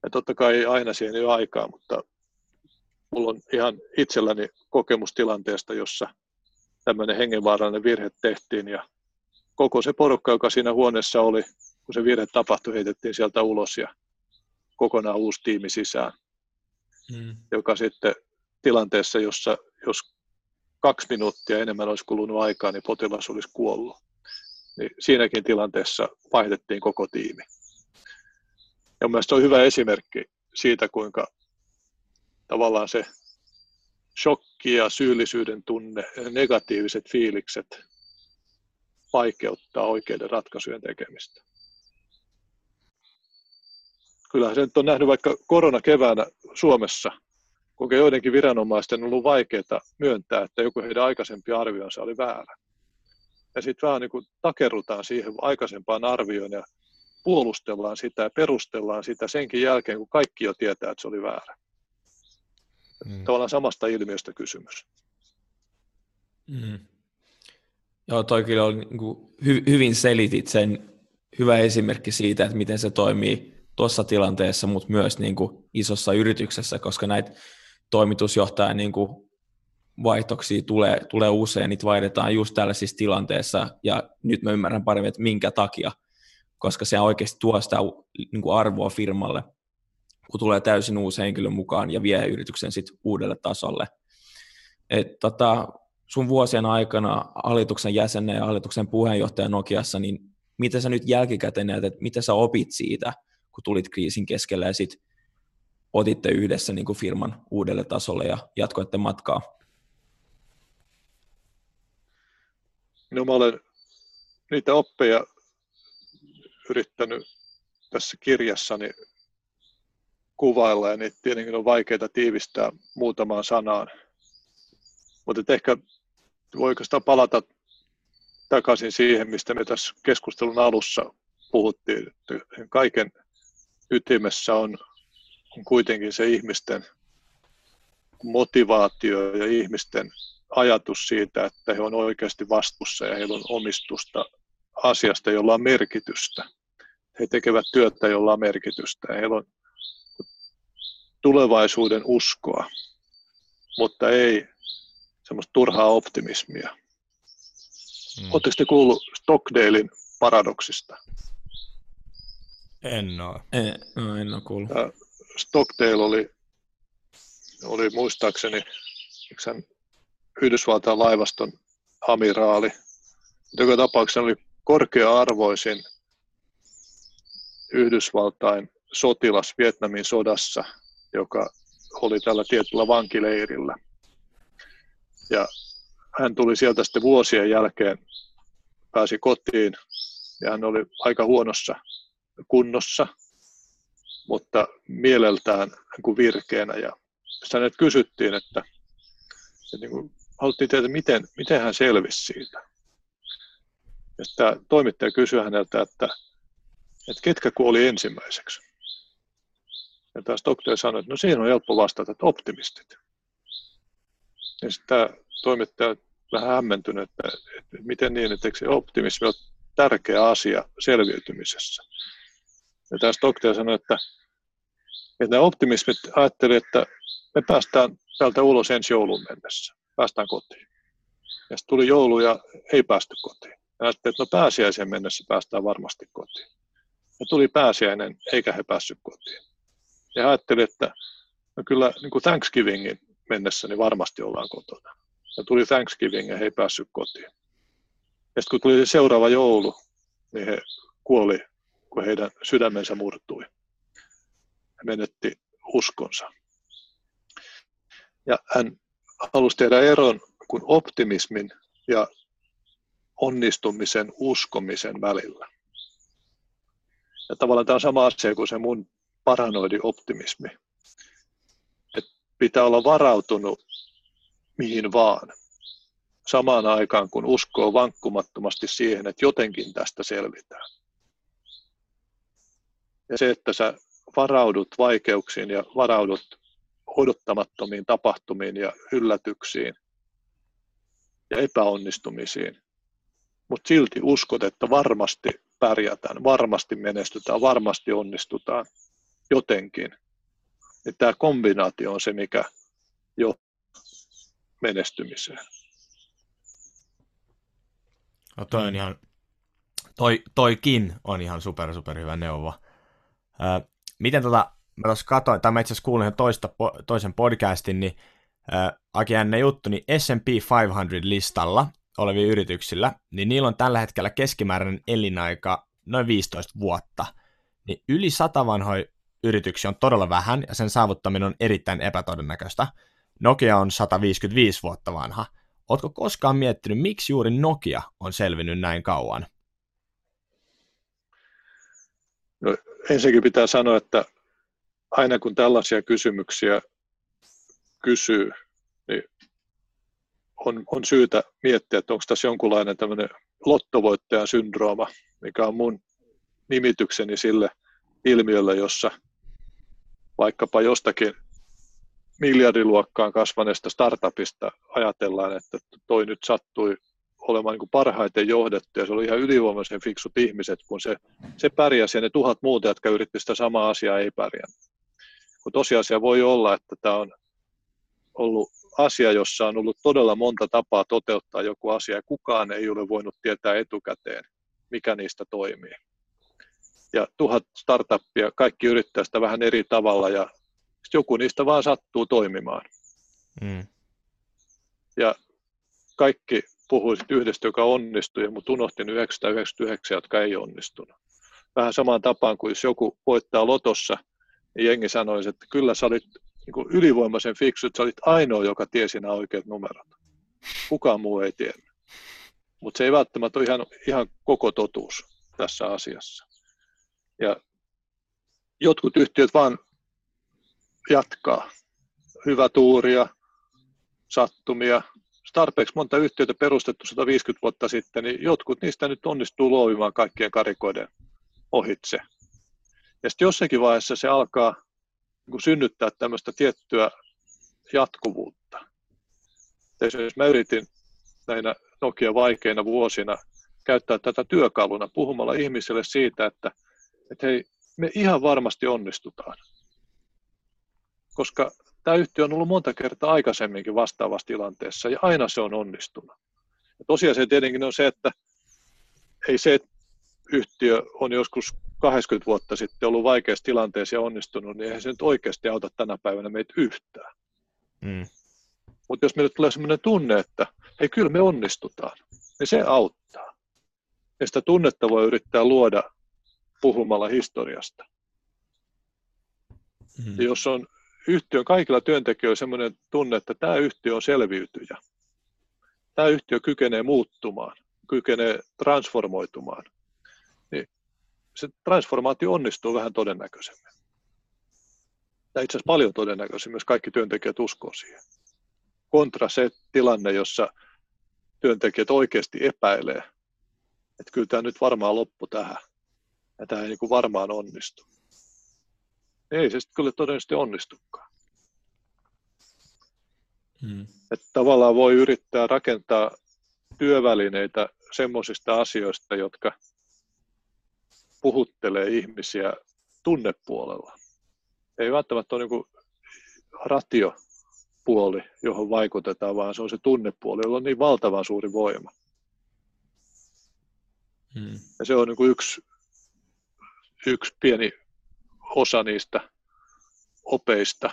Ja totta kai ei aina siihen ole aikaa, mutta mulla on ihan itselläni kokemustilanteesta, jossa tämmöinen hengenvaarallinen virhe tehtiin ja koko se porukka, joka siinä huoneessa oli, kun se virhe tapahtui, heitettiin sieltä ulos ja kokonaan uusi tiimi sisään, mm. joka sitten tilanteessa, jossa jos kaksi minuuttia enemmän olisi kulunut aikaa, niin potilas olisi kuollut. Niin siinäkin tilanteessa vaihdettiin koko tiimi. Ja mielestäni se on hyvä esimerkki siitä, kuinka tavallaan se shokki ja syyllisyyden tunne ja negatiiviset fiilikset vaikeuttaa oikeiden ratkaisujen tekemistä. Kyllähän se nyt on nähnyt vaikka koronakeväänä Suomessa, kuinka joidenkin viranomaisten on ollut vaikeaa myöntää, että joku heidän aikaisempi arvionsa oli väärä. Ja sitten vähän niin kuin takerrutaan siihen aikaisempaan arvioon ja puolustellaan sitä ja perustellaan sitä senkin jälkeen, kun kaikki jo tietää, että se oli väärä. Mm. Tavallaan samasta ilmiöstä kysymys. Mm. Joo, toi kyllä oli, niin kuin, hy, hyvin selitit sen hyvä esimerkki siitä, että miten se toimii tuossa tilanteessa, mutta myös niin kuin, isossa yrityksessä, koska näitä toimitusjohtajan niin kuin, vaihtoksia tulee, tulee usein, niitä vaihdetaan just tällaisissa tilanteissa, ja nyt mä ymmärrän paremmin, että minkä takia, koska se oikeasti tuo sitä niin kuin arvoa firmalle, kun tulee täysin uusi henkilö mukaan ja vie yrityksen sit uudelle tasolle. Et, tota, sun vuosien aikana hallituksen jäsenen ja hallituksen puheenjohtajan Nokiassa, niin mitä sä nyt jälkikäteen näet, että mitä sä opit siitä, kun tulit kriisin keskellä ja sit otitte yhdessä niin kuin firman uudelle tasolle ja jatkoitte matkaa? No mä olen niitä oppeja yrittänyt tässä kirjassani kuvailla ja niitä tietenkin on vaikeita tiivistää muutamaan sanaan. Mutta ehkä voiko sitä palata takaisin siihen, mistä me tässä keskustelun alussa puhuttiin, että kaiken ytimessä on, on kuitenkin se ihmisten motivaatio ja ihmisten ajatus siitä, että he on oikeasti vastuussa ja heillä on omistusta asiasta, jolla on merkitystä. He tekevät työtä, jolla on merkitystä. Heillä on tulevaisuuden uskoa, mutta ei semmoista turhaa optimismia. Mm. Oletteko te kuullut Stockdalein paradoksista? En ole. En, no, en ole kuullut. Ja Stockdale oli, oli muistaakseni hän Yhdysvaltain laivaston amiraali. Joka tapauksessa oli korkea-arvoisin Yhdysvaltain sotilas Vietnamin sodassa, joka oli tällä tietyllä vankileirillä. Ja hän tuli sieltä sitten vuosien jälkeen, pääsi kotiin ja hän oli aika huonossa kunnossa, mutta mieleltään niin virkeänä. Ja hänet kysyttiin, että, että niin kuin, haluttiin tietää, miten, miten hän selvisi siitä. Ja toimittaja kysyi häneltä, että, että ketkä kuoli ensimmäiseksi. Ja taas doktori sanoi, että no siinä on helppo vastata, että optimistit. Ja tämä toimittaja vähän hämmentynyt, että, että miten niin, että se optimismi on tärkeä asia selviytymisessä. Ja taas doktori sanoi, että, että nämä optimismit ajattelivat, että me päästään täältä ulos ensi joulun mennessä, päästään kotiin. Ja sitten tuli joulu ja ei päästy kotiin. Ja ajattelin, että no pääsiäisen mennessä päästään varmasti kotiin. Ja tuli pääsiäinen, eikä he päässyt kotiin. Ja ajattelin, että no kyllä niin kuin Thanksgivingin mennessä niin varmasti ollaan kotona. Ja tuli Thanksgiving ja he ei päässyt kotiin. Ja sitten kun tuli se seuraava joulu, niin he kuoli, kun heidän sydämensä murtui. He menetti uskonsa. Ja hän halusi tehdä eron kuin optimismin ja onnistumisen uskomisen välillä. Ja tavallaan tämä on sama asia kuin se mun paranoidi optimismi. että pitää olla varautunut mihin vaan. Samaan aikaan kun uskoo vankkumattomasti siihen, että jotenkin tästä selvitään. Ja se, että sä varaudut vaikeuksiin ja varaudut odottamattomiin tapahtumiin ja yllätyksiin ja epäonnistumisiin, mutta silti uskot, että varmasti pärjätään, varmasti menestytään, varmasti onnistutaan jotenkin. Niin tämä kombinaatio on se, mikä jo menestymiseen. No toi on ihan, toi, toikin on ihan super, super hyvä neuvo. Ö, miten tota, mä tuossa katsoin, tai mä itse asiassa kuulin toista, toisen podcastin, niin aika jännä juttu, niin S&P 500-listalla olevilla yrityksillä, niin niillä on tällä hetkellä keskimääräinen elinaika noin 15 vuotta. Niin yli sata vanhoja yrityksiä on todella vähän, ja sen saavuttaminen on erittäin epätodennäköistä. Nokia on 155 vuotta vanha. Oletko koskaan miettinyt, miksi juuri Nokia on selvinnyt näin kauan? No, ensinnäkin pitää sanoa, että aina kun tällaisia kysymyksiä kysyy, niin on, on syytä miettiä, että onko tässä jonkunlainen tämmöinen lottovoittajan syndrooma, mikä on mun nimitykseni sille ilmiölle, jossa vaikkapa jostakin miljardiluokkaan kasvaneesta startupista ajatellaan, että toi nyt sattui olemaan niin parhaiten johdettu ja se oli ihan ylivoimaisen fiksut ihmiset, kun se, se pärjäsi ja ne tuhat muuta, jotka yritti sitä samaa asiaa, ei pärjännyt kun tosiasia voi olla, että tämä on ollut asia, jossa on ollut todella monta tapaa toteuttaa joku asia ja kukaan ei ole voinut tietää etukäteen, mikä niistä toimii. Ja tuhat startuppia, kaikki yrittää sitä vähän eri tavalla ja joku niistä vaan sattuu toimimaan. Mm. Ja kaikki puhuisit yhdestä, joka onnistui, mutta unohtin 999, jotka ei onnistunut. Vähän samaan tapaan kuin jos joku voittaa lotossa – ja jengi sanoisi, että kyllä sä olit niin ylivoimaisen fiksu, että sä olit ainoa, joka tiesi nämä oikeat numerot. Kukaan muu ei tiennyt. Mutta se ei välttämättä ole ihan, ihan koko totuus tässä asiassa. Ja jotkut yhtiöt vaan jatkaa. Hyvä tuuria, sattumia. Tarpeeksi monta yhtiötä perustettu 150 vuotta sitten, niin jotkut niistä nyt onnistuu luovimaan kaikkien karikoiden ohitse. Ja sitten jossakin vaiheessa se alkaa niin synnyttää tämmöistä tiettyä jatkuvuutta. Esimerkiksi mä yritin näinä Nokia vaikeina vuosina käyttää tätä työkaluna puhumalla ihmisille siitä, että, että hei, me ihan varmasti onnistutaan. Koska tämä yhtiö on ollut monta kertaa aikaisemminkin vastaavassa tilanteessa ja aina se on onnistunut. Ja tosiasia tietenkin on se, että ei se, että yhtiö on joskus 80 vuotta sitten ollut vaikeassa tilanteessa ja onnistunut, niin eihän se nyt oikeasti auta tänä päivänä meitä yhtään. Mm. Mutta jos meille tulee sellainen tunne, että hei kyllä me onnistutaan, niin se auttaa. Ja sitä tunnetta voi yrittää luoda puhumalla historiasta. Mm. Ja jos on yhtiön kaikilla työntekijöillä sellainen tunne, että tämä yhtiö on selviytyjä, tämä yhtiö kykenee muuttumaan, kykenee transformoitumaan, se transformaatio onnistuu vähän todennäköisemmin. Ja itse asiassa paljon todennäköisemmin, jos kaikki työntekijät uskoo siihen. Kontra se tilanne, jossa työntekijät oikeasti epäilee, että kyllä tämä nyt varmaan loppu tähän, ja tämä ei niin kuin varmaan onnistu. Ei se sitten kyllä todennäköisesti onnistukaan. Hmm. Että tavallaan voi yrittää rakentaa työvälineitä semmoisista asioista, jotka puhuttelee ihmisiä tunnepuolella. Ei välttämättä ole niin ratiopuoli, johon vaikutetaan, vaan se on se tunnepuoli, jolla on niin valtavan suuri voima. Hmm. Ja se on niin yksi, yksi pieni osa niistä opeista,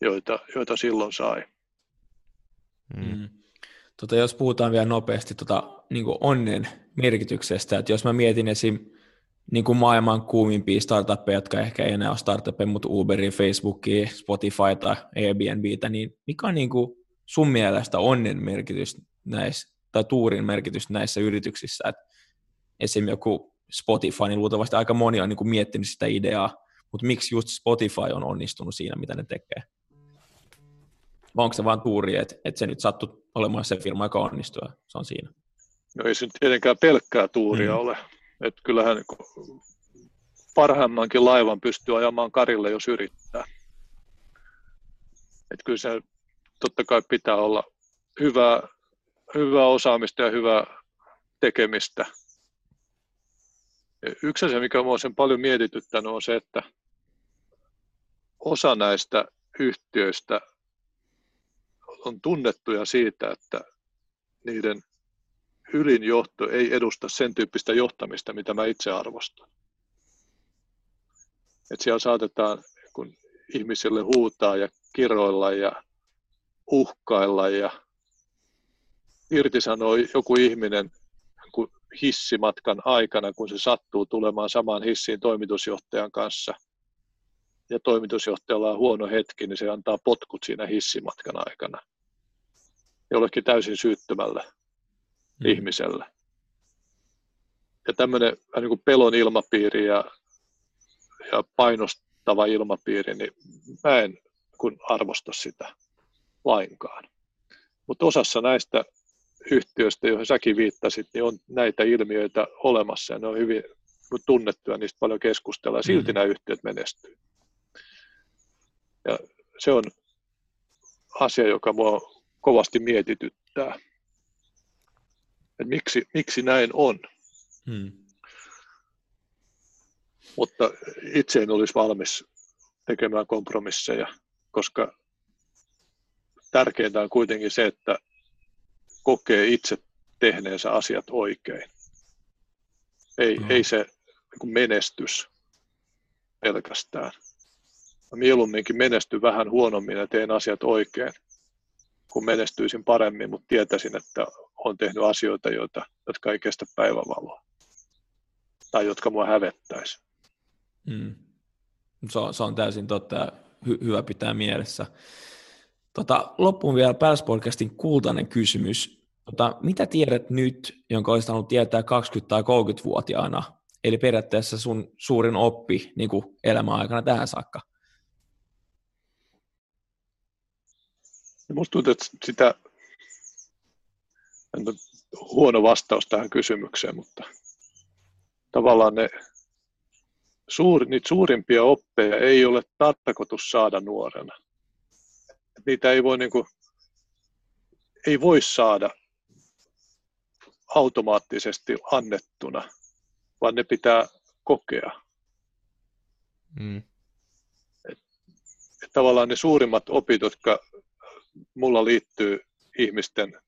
joita, joita silloin sai. Hmm. Tota, jos puhutaan vielä nopeasti tota, niin onnen merkityksestä, että jos mä mietin esim. Niin kuin maailman kuumimpia startuppeja, jotka ehkä ei enää ole startuppeja, mutta Uberia, Facebookia, Spotifyta, Airbnbtä, niin mikä on niin kuin sun mielestä onnen merkitys näissä, tai tuurin merkitys näissä yrityksissä? Et esim. joku Spotify, niin luultavasti aika moni on niin kuin miettinyt sitä ideaa, mutta miksi just Spotify on onnistunut siinä, mitä ne tekee? Vai onko se vaan tuuri, että, että se nyt sattui olemaan se firma, joka onnistuu, se on siinä? No ei se nyt tietenkään pelkkää tuuria mm. ole. Että kyllähän niin parhaimmankin laivan pystyy ajamaan karille, jos yrittää. Että kyllä se totta kai pitää olla hyvää, hyvää osaamista ja hyvää tekemistä. Yksi asia, mikä minua sen paljon mietityttänyt, on se, että osa näistä yhtiöistä on tunnettuja siitä, että niiden ylin johto ei edusta sen tyyppistä johtamista, mitä mä itse arvostan. Että siellä saatetaan kun ihmisille huutaa ja kiroilla ja uhkailla ja irtisanoo joku ihminen hissimatkan aikana, kun se sattuu tulemaan samaan hissiin toimitusjohtajan kanssa ja toimitusjohtajalla on huono hetki, niin se antaa potkut siinä hissimatkan aikana jollekin täysin syyttömälle mm. ihmiselle. Ja tämmöinen niin kuin pelon ilmapiiri ja, ja painostava ilmapiiri, niin mä en kun arvosta sitä lainkaan. Mutta osassa näistä yhtiöistä, joihin säkin viittasit, niin on näitä ilmiöitä olemassa ja ne on hyvin tunnettuja, niistä paljon keskustellaan silti mm. nämä yhtiöt menestyy. Ja se on asia, joka mua kovasti mietityttää että miksi, miksi näin on. Hmm. Mutta itse en olisi valmis tekemään kompromisseja, koska tärkeintä on kuitenkin se, että kokee itse tehneensä asiat oikein. Ei, hmm. ei se niin menestys pelkästään. Mä mieluumminkin menestyn vähän huonommin ja teen asiat oikein, kun menestyisin paremmin, mutta tietäisin, että on tehnyt asioita, joita, jotka ei kestä päivävaloa tai jotka mua hävettäisi. Mm. Se, on, se on täysin totta ja hy, hyvä pitää mielessä. Tota, loppuun vielä Pälspodcastin kultainen kysymys. Tota, mitä tiedät nyt, jonka olisit halunnut tietää 20- tai 30-vuotiaana? Eli periaatteessa sun suurin oppi niin kuin elämän tähän saakka. Minusta tuntuu, että sitä huono vastaus tähän kysymykseen, mutta tavallaan ne suuri, niitä suurimpia oppeja ei ole tarkoitus saada nuorena. Niitä ei voi, niin kuin, ei voi saada automaattisesti annettuna, vaan ne pitää kokea. Mm. Et, et tavallaan ne suurimmat opit, jotka mulla liittyy ihmisten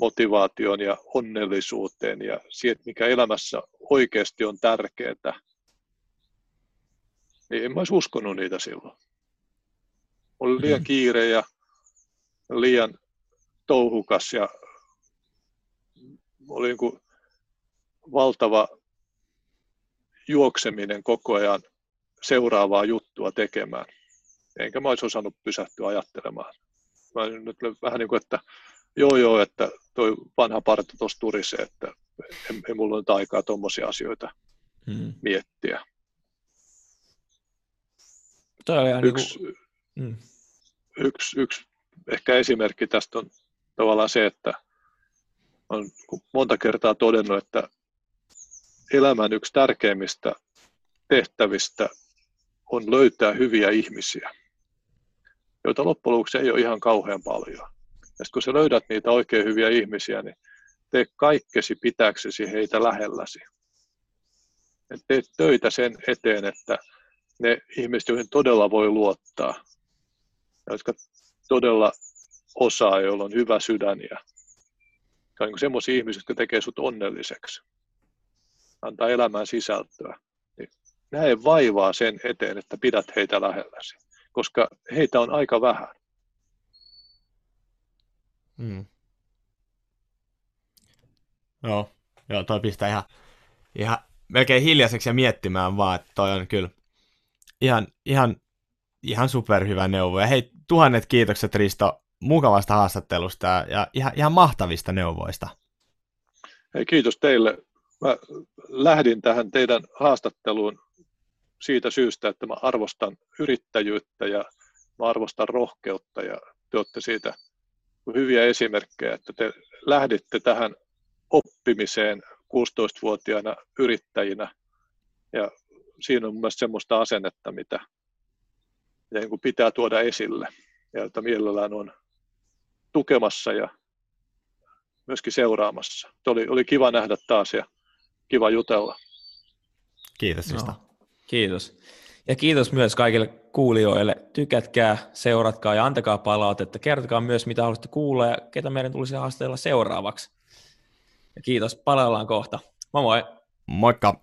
motivaatioon ja onnellisuuteen ja siihen, mikä elämässä oikeasti on tärkeää, niin en mä olisi uskonut niitä silloin. Oli liian mm-hmm. kiire ja liian touhukas ja oli niin kuin valtava juokseminen koko ajan seuraavaa juttua tekemään. Enkä mä olisi osannut pysähtyä ajattelemaan. Mä nyt vähän niin kuin, että joo joo, että toi vanha parta tuossa turisee, että ei, ei mulla nyt aikaa tuommoisia asioita hmm. miettiä. yksi, niin kuin... hmm. yksi, yksi ehkä esimerkki tästä on tavallaan se, että olen monta kertaa todennut, että elämän yksi tärkeimmistä tehtävistä on löytää hyviä ihmisiä, joita loppujen lopuksi ei ole ihan kauhean paljon. Ja kun sä löydät niitä oikein hyviä ihmisiä, niin tee kaikkesi pitääksesi heitä lähelläsi. Et teet töitä sen eteen, että ne ihmiset, joihin todella voi luottaa, jotka todella osaa, joilla on hyvä sydän ja niin semmoisia ihmisiä, jotka tekee sut onnelliseksi, antaa elämään sisältöä. Niin näe vaivaa sen eteen, että pidät heitä lähelläsi, koska heitä on aika vähän. Mm. Joo, joo, toi pistää ihan, ihan melkein hiljaiseksi ja miettimään vaan, että toi on kyllä ihan, ihan, ihan superhyvä neuvo. Ja hei, tuhannet kiitokset Risto mukavasta haastattelusta ja ihan, ihan mahtavista neuvoista. Hei, kiitos teille. Mä lähdin tähän teidän haastatteluun siitä syystä, että mä arvostan yrittäjyyttä ja mä arvostan rohkeutta ja te olette siitä hyviä esimerkkejä, että te lähditte tähän oppimiseen 16-vuotiaana yrittäjinä ja siinä on myös semmoista asennetta, mitä niin pitää tuoda esille ja jota mielellään on tukemassa ja myöskin seuraamassa. Oli, oli kiva nähdä taas ja kiva jutella. Kiitos No, kiitos. Ja kiitos myös kaikille kuulijoille. Tykätkää, seuratkaa ja antakaa palautetta. Kertokaa myös, mitä haluaisitte kuulla ja ketä meidän tulisi haastatella seuraavaksi. Ja kiitos, palaillaan kohta. Moi moi! Moikka!